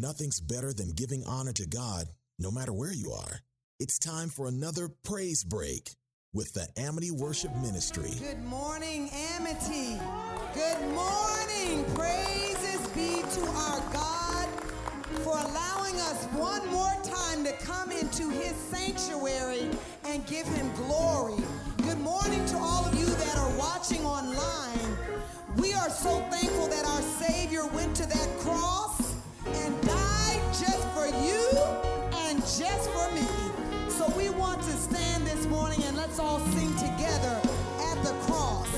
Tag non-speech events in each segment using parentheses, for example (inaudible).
Nothing's better than giving honor to God, no matter where you are. It's time for another praise break with the Amity Worship Ministry. Good morning, Amity. Good morning. Praises be to our God for allowing us one more time to come into his sanctuary and give him glory. Good morning to all of you that are watching online. We are so thankful that our Savior went to that cross and died just for you and just for me. So we want to stand this morning and let's all sing together at the cross.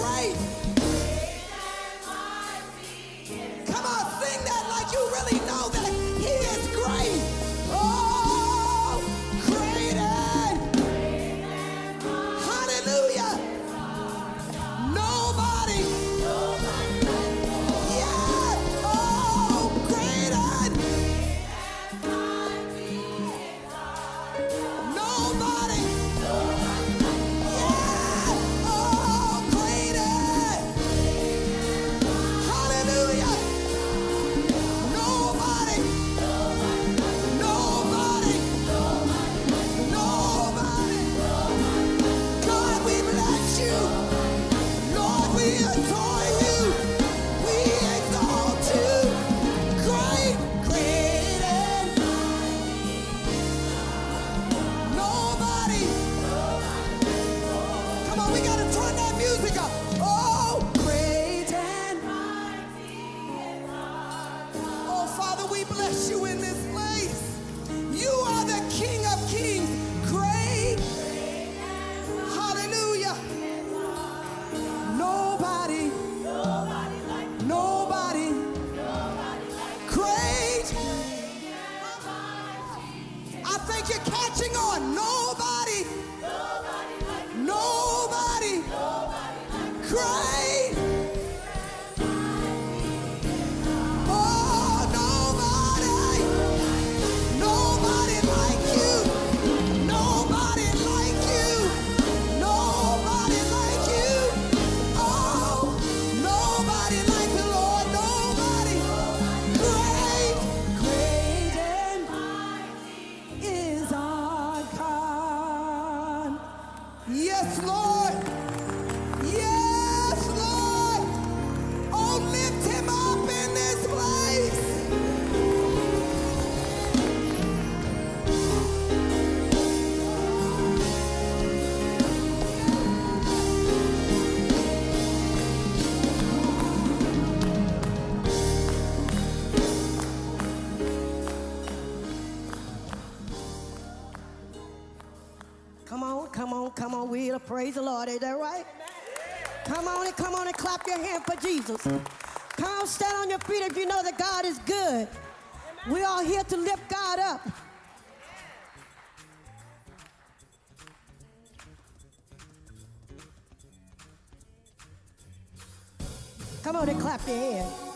Right. Come on, come on, we'll praise the Lord. Is that right? Come on and come on and clap your hand for Jesus. Come on, stand on your feet if you know that God is good. We're all here to lift God up. Come on and clap your hands.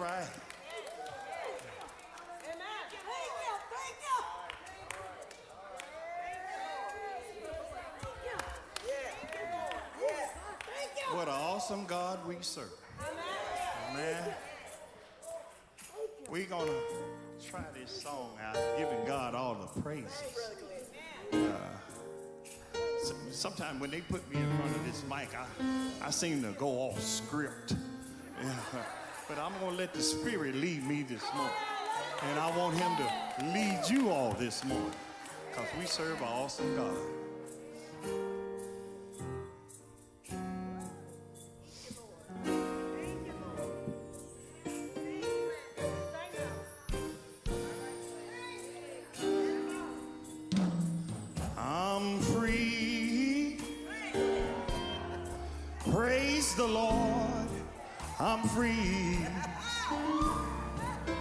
right. What an awesome God we serve. Amen. We're going to try this song out, giving God all the praises. Uh, Sometimes when they put me in front of this mic, I, I seem to go off script. (laughs) But I'm going to let the Spirit lead me this morning. And I want Him to lead you all this morning because we serve an awesome God. I'm free. Praise the Lord. I'm free.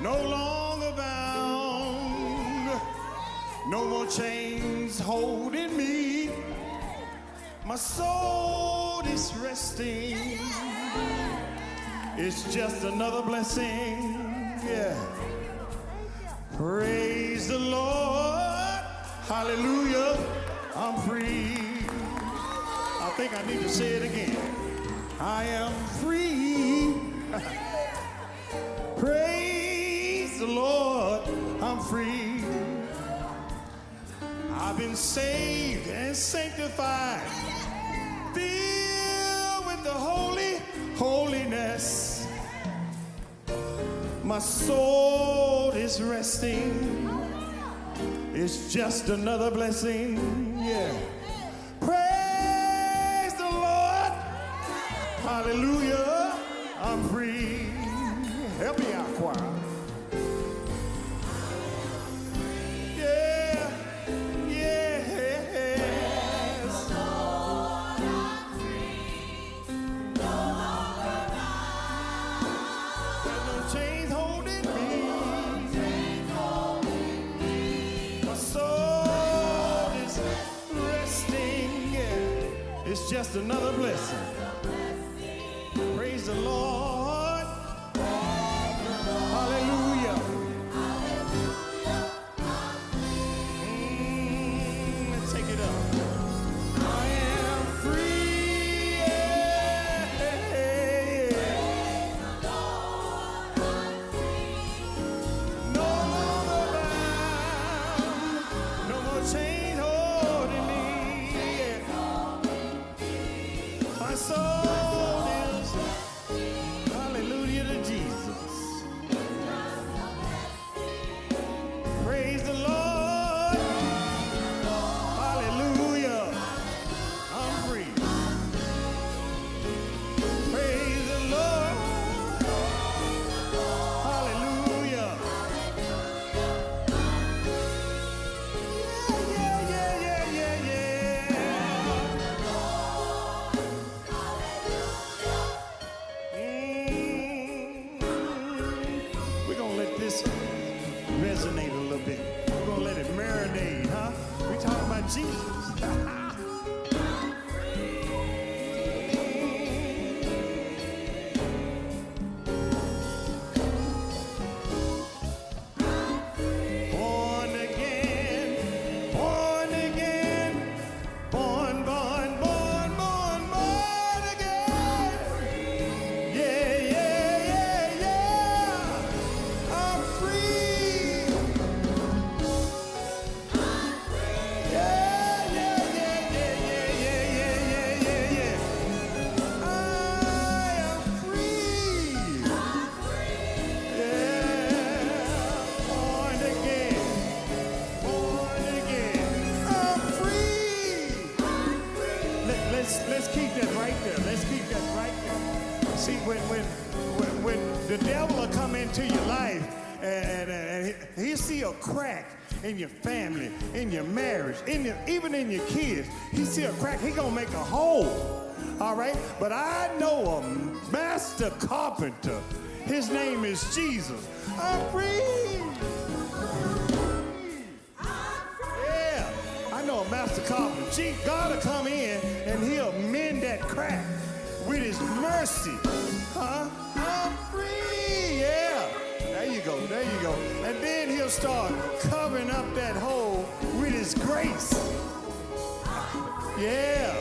No longer bound. No more chains holding me. My soul is resting. It's just another blessing. Yeah. Praise the Lord. Hallelujah. I'm free. I think I need to say it again. I am free. Saved and sanctified. Filled with the holy holiness. My soul is resting. It's just another blessing. Yeah. Just another blessing. Praise the Lord. Hallelujah. A crack. He gonna make a hole. All right, but I know a master carpenter. His name is Jesus. I'm free. Yeah, I know a master carpenter. Gee, God will come in and he'll mend that crack with his mercy. Huh? I'm free. Yeah. There you go. There you go. And then he'll start covering up that hole with his grace. Yeah.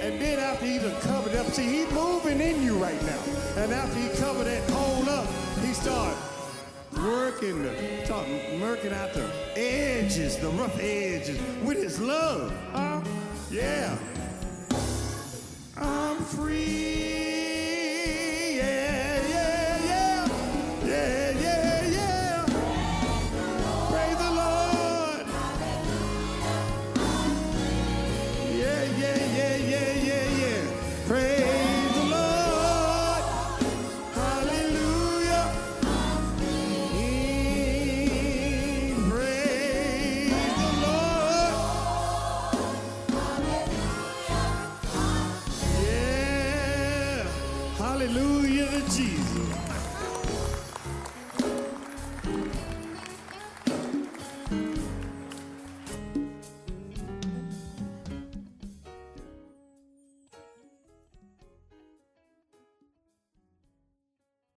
And then after he done covered up, see, he's moving in you right now. And after he covered that hole up, he started working, the, start working out the edges, the rough edges with his love. Huh? Yeah. I'm free.